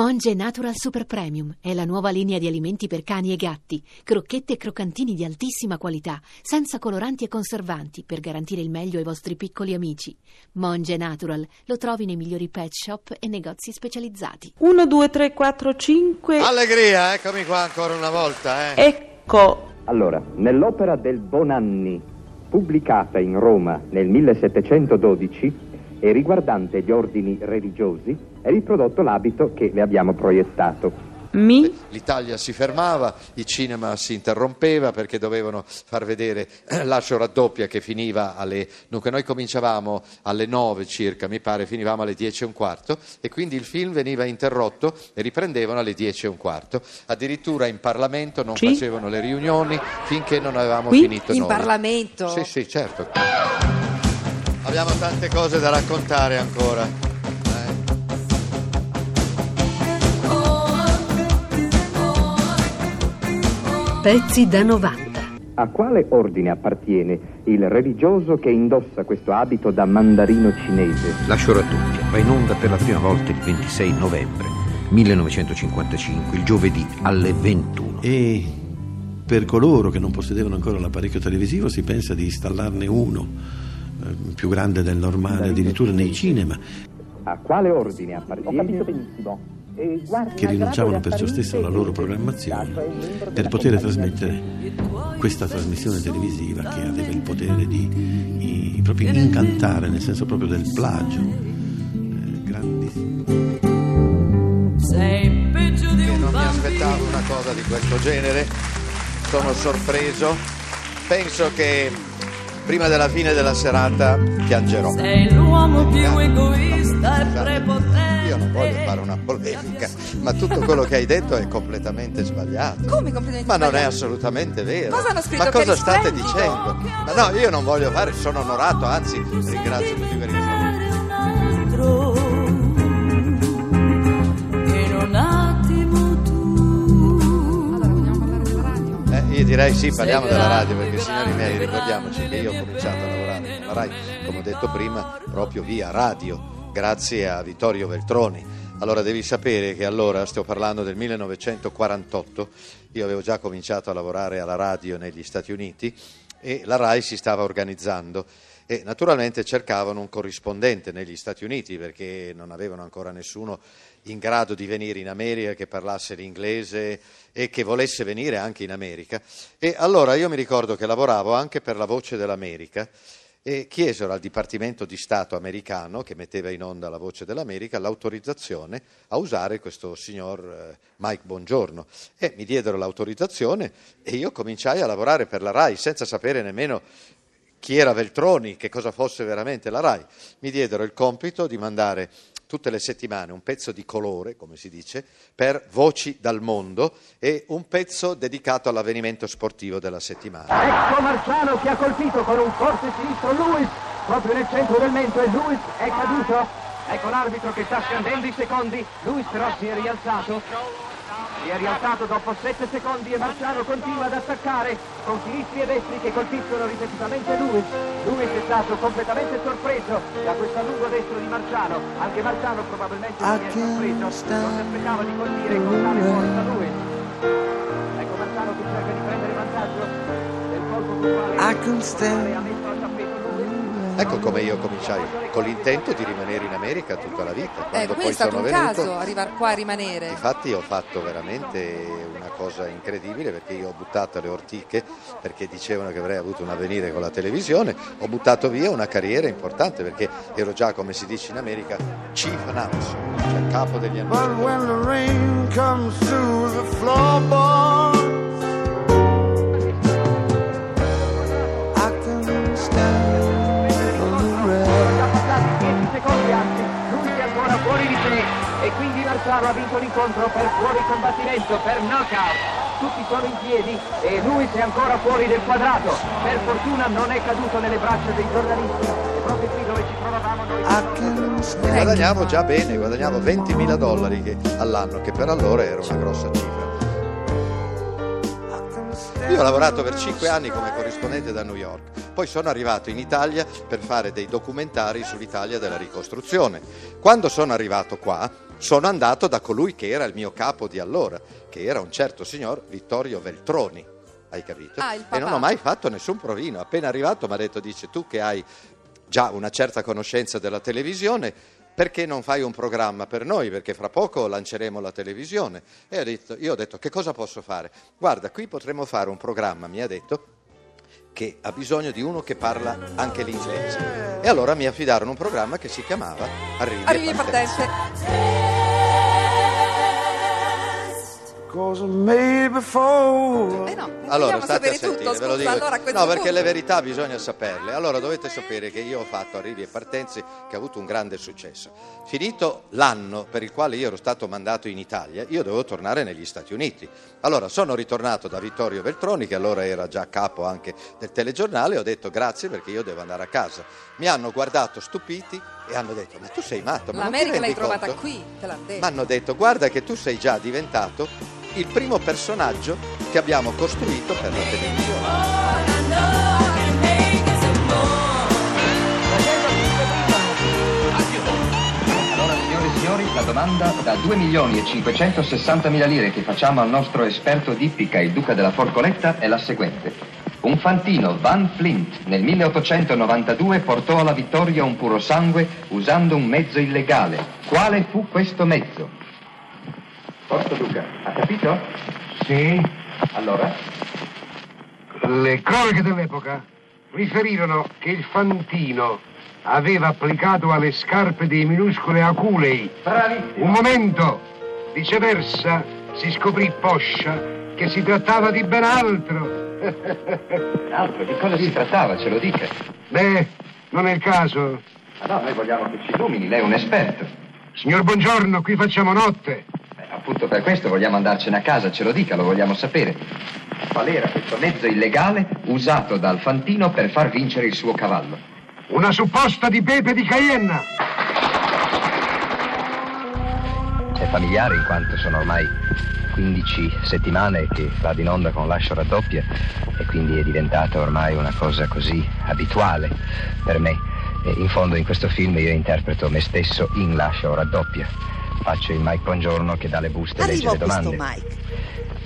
Monge Natural Super Premium è la nuova linea di alimenti per cani e gatti, crocchette e croccantini di altissima qualità, senza coloranti e conservanti, per garantire il meglio ai vostri piccoli amici. Monge Natural lo trovi nei migliori pet shop e negozi specializzati. 1, 2, 3, 4, 5. Allegria, eccomi qua ancora una volta. Eh. Ecco. Allora, nell'opera del Bonanni, pubblicata in Roma nel 1712 e riguardante gli ordini religiosi, è riprodotto l'abito che le abbiamo proiettato. Mi. L'Italia si fermava, il cinema si interrompeva perché dovevano far vedere l'ascio raddoppia che finiva alle... Dunque noi cominciavamo alle 9 circa, mi pare, finivamo alle 10 e un quarto e quindi il film veniva interrotto e riprendevano alle 10 e un quarto. Addirittura in Parlamento non Sì. facevano le riunioni finché non avevamo Qui? finito In noi. Parlamento? Sì, sì, certo. Abbiamo tante cose da raccontare ancora. eh. Pezzi da 90. A quale ordine appartiene il religioso che indossa questo abito da mandarino cinese? Lascio raddoppia va in onda per la prima volta il 26 novembre 1955, il giovedì alle 21. E per coloro che non possedevano ancora l'apparecchio televisivo si pensa di installarne uno più grande del normale, addirittura nei cinema, A quale ordine appartiene? che rinunciavano perciò stesso alla loro programmazione per poter trasmettere questa trasmissione televisiva che aveva il potere di i- proprio incantare, nel senso proprio del plagio. Eh, grandissimo. Sei peggio di Io un non mi aspettavo una cosa di questo genere, sono sorpreso, penso che prima della fine della serata piangerò. Sei l'uomo più No, egoista e scusate, prepotente. Io non voglio fare una polemica, ma tutto quello che hai detto è completamente sbagliato. Come completamente Ma non è sbagliato? assolutamente vero. Cosa hanno scritto Ma cosa state risplendo? dicendo? Ma no, io non voglio fare, sono onorato, anzi ringrazio tutti della radio? Eh, io direi sì, parliamo della radio perché signori miei, ricordiamoci che io ho cominciato a lavorare con la RAI, come ho detto prima, proprio via radio, grazie a Vittorio Veltroni. Allora devi sapere che allora, stiamo parlando del 1948, io avevo già cominciato a lavorare alla radio negli Stati Uniti e la RAI si stava organizzando e naturalmente cercavano un corrispondente negli Stati Uniti perché non avevano ancora nessuno in grado di venire in America che parlasse l'inglese e che volesse venire anche in America. E allora io mi ricordo che lavoravo anche per la Voce dell'America e chiesero al Dipartimento di Stato americano, che metteva in onda la Voce dell'America, l'autorizzazione a usare questo signor eh, Mike Bongiorno. E mi diedero l'autorizzazione e io cominciai a lavorare per la RAI senza sapere nemmeno chi era Veltroni, che cosa fosse veramente la RAI. Mi diedero il compito di mandare tutte le settimane un pezzo di colore, come si dice, per Voci dal mondo e un pezzo dedicato all'avvenimento sportivo della settimana. Ecco Marciano che ha colpito con un forte sinistro Lewis, proprio nel centro del mento e Lewis è caduto. Ecco l'arbitro che sta scandendo i secondi, Lewis però si è rialzato. Si è rialzato dopo 7 secondi e Marciano continua ad attaccare con sinistri e destri che colpiscono ripetutamente Lewis. Lewis è stato completamente sorpreso da questo allungo destro di Marciano. Anche Marciano probabilmente si è sorpreso, non si aspettava di colpire con tale forza Lewis. Ecco Marciano che cerca di prendere vantaggio del colpo sul Ecco come io cominciai, con l'intento di rimanere in America tutta la vita. Eh, poi è stato sono un venuto, caso arrivare qua a rimanere. Infatti ho fatto veramente una cosa incredibile perché io ho buttato le ortiche perché dicevano che avrei avuto un avvenire con la televisione, ho buttato via una carriera importante perché ero già, come si dice in America, chief announcer, cioè capo degli But annunci. E Marciano ha vinto l'incontro per fuori combattimento, per knockout. Tutti sono in piedi e lui è ancora fuori del quadrato. Per fortuna non è caduto nelle braccia dei giornalisti. È proprio qui dove ci trovavamo noi. I can stand Guadagnavo già bene, guadagnavo 20.000 dollari che- all'anno, che per allora era una grossa cifra. Io ho lavorato per 5 anni come corrispondente da New York, poi sono arrivato in Italia per fare dei documentari sull'Italia della ricostruzione. Quando sono arrivato qua, sono andato da colui che era il mio capo di allora, che era un certo signor Vittorio Veltroni. Hai capito? Ah, e non ho mai fatto nessun provino. Appena arrivato mi ha detto, dice, tu che hai già una certa conoscenza della televisione, perché non fai un programma per noi? Perché fra poco lanceremo la televisione. E ho detto- io ho detto, che cosa posso fare? Guarda, qui potremmo fare un programma, mi ha detto, che ha bisogno di uno che parla anche l'inglese. E allora mi affidarono un programma che si chiamava Arrivi, Arrivi e partenze. partenze. Eh no, Allora, state a sentire, tutto, ve lo scusa, dico. allora no, perché punto. le verità bisogna saperle. Allora dovete sapere che io ho fatto Arrivi e Partenze che ha avuto un grande successo. Finito l'anno per il quale io ero stato mandato in Italia, io dovevo tornare negli Stati Uniti. Allora sono ritornato da Vittorio Veltroni, che allora era già capo anche del telegiornale, e ho detto grazie perché io devo andare a casa. Mi hanno guardato stupiti e hanno detto ma tu sei matto, ma non ti L'America l'hai trovata conto? qui, te l'hanno detto. Mi hanno detto guarda che tu sei già diventato il primo personaggio che abbiamo costruito per la televisione. La domanda da 2 milioni e 560 mila lire che facciamo al nostro esperto d'ippica, il duca della Forcoletta, è la seguente. Un fantino, Van Flint, nel 1892 portò alla vittoria un puro sangue usando un mezzo illegale. Quale fu questo mezzo? Posto, duca. Ha capito? Sì. Allora? Le cronache dell'epoca riferirono che il Fantino aveva applicato alle scarpe dei minuscoli aculei. Bravissimo. Un momento! Viceversa, si scoprì poscia che si trattava di ben altro. Altro, di cosa si trattava? Ce lo dica. Beh, non è il caso. Ma no, noi vogliamo che ci illumini, lei è un esperto. Signor Buongiorno, qui facciamo notte. Appunto per questo vogliamo andarcene a casa, ce lo dica, lo vogliamo sapere. Qual era questo mezzo illegale usato dal Fantino per far vincere il suo cavallo? Una supposta di pepe di Cayenne. È familiare in quanto sono ormai 15 settimane che vado in onda con Lascio raddoppia e quindi è diventata ormai una cosa così abituale per me. E in fondo in questo film io interpreto me stesso in Lascio raddoppia. Faccio il Mike Buongiorno che dà le buste e legge le questo domande. Mike.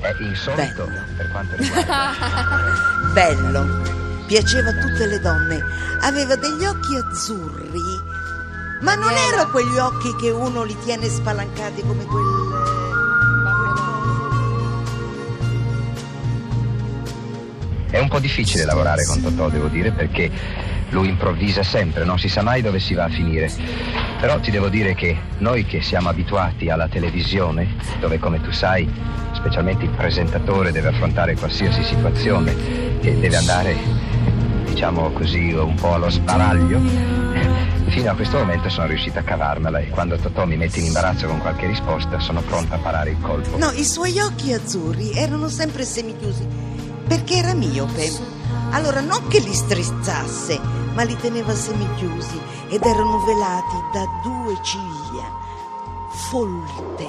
È insolito per quanto riguarda... Bello. Piaceva a tutte le donne. Aveva degli occhi azzurri. Ma non erano quegli occhi che uno li tiene spalancati come quel... È un po' difficile lavorare con Totò, devo dire, perché lui improvvisa sempre, non si sa mai dove si va a finire. Però ti devo dire che noi che siamo abituati alla televisione, dove come tu sai, specialmente il presentatore deve affrontare qualsiasi situazione e deve andare, diciamo così, un po' allo sbaraglio, fino a questo momento sono riuscito a cavarmela e quando Totò mi mette in imbarazzo con qualche risposta sono pronto a parare il colpo. No, i suoi occhi azzurri erano sempre semichiusi perché era miope. Allora non che li strizzasse, ma li teneva semichiusi ed erano velati da due ciglia folte,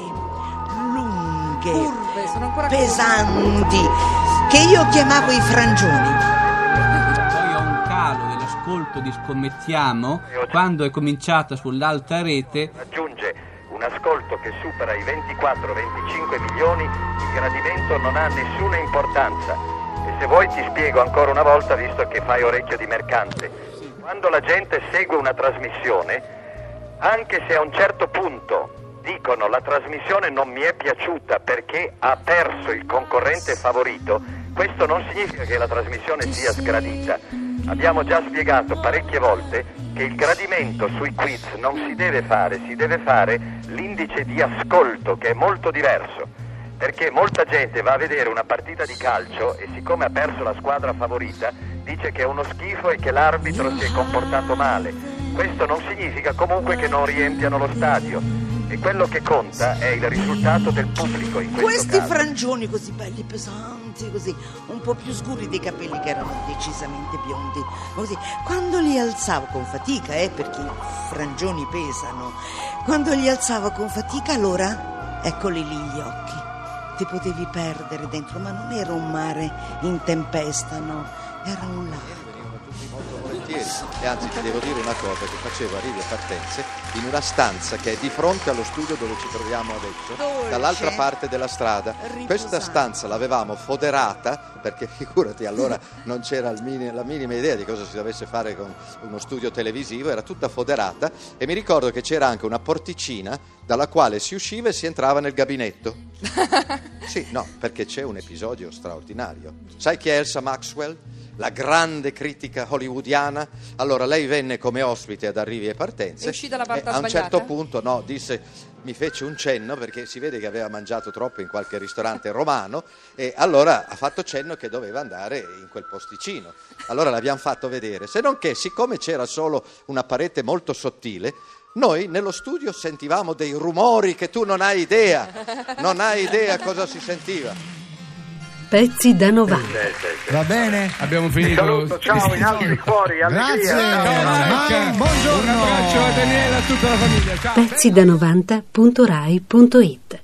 lunghe, Curve, sono ancora curve. pesanti, che io chiamavo i frangioni. Poi ho un calo dell'ascolto di Scommettiamo quando è cominciata sull'alta rete Aggiunge un ascolto che supera i 24-25 milioni, il gradimento non ha nessuna importanza. E se vuoi ti spiego ancora una volta, visto che fai orecchio di mercante. Quando la gente segue una trasmissione, anche se a un certo punto dicono la trasmissione non mi è piaciuta perché ha perso il concorrente favorito, questo non significa che la trasmissione sia sgradita. Abbiamo già spiegato parecchie volte che il gradimento sui quiz non si deve fare, si deve fare l'indice di ascolto che è molto diverso. Perché molta gente va a vedere una partita di calcio e siccome ha perso la squadra favorita dice che è uno schifo e che l'arbitro si è comportato male. Questo non significa comunque che non riempiano lo stadio. E quello che conta è il risultato del pubblico in questo Questi caso. frangioni così belli, pesanti, così, un po' più scuri dei capelli che erano decisamente biondi, così, quando li alzavo con fatica, eh, perché i frangioni pesano, quando li alzavo con fatica, allora, eccoli lì gli occhi. Ti potevi perdere dentro, ma non era un mare in tempesta, no, era un lago. volentieri. E anzi ti devo dire una cosa, che facevo arrivi e partenze in una stanza che è di fronte allo studio dove ci troviamo adesso, Dolce. dall'altra parte della strada. Questa stanza l'avevamo foderata, perché figurati allora non c'era il mini- la minima idea di cosa si dovesse fare con uno studio televisivo, era tutta foderata e mi ricordo che c'era anche una porticina dalla quale si usciva e si entrava nel gabinetto. Sì, no, perché c'è un episodio straordinario. Sai chi è Elsa Maxwell? La grande critica hollywoodiana. Allora, lei venne come ospite ad Arrivi e Partenze. È uscita la a un sbagliata? certo punto, no, disse, mi fece un cenno perché si vede che aveva mangiato troppo in qualche ristorante romano e allora ha fatto cenno che doveva andare in quel posticino. Allora l'abbiamo fatto vedere. Se non che, siccome c'era solo una parete molto sottile, noi nello studio sentivamo dei rumori che tu non hai idea, non hai idea cosa si sentiva. Pezzi da 90. Va bene? Abbiamo finito. saluto, ciao, in alti fuori. Grazie. Ciao buongiorno. Un abbraccio a Daniela e a tutta la famiglia. Ciao. Pezzi da 90.rai.it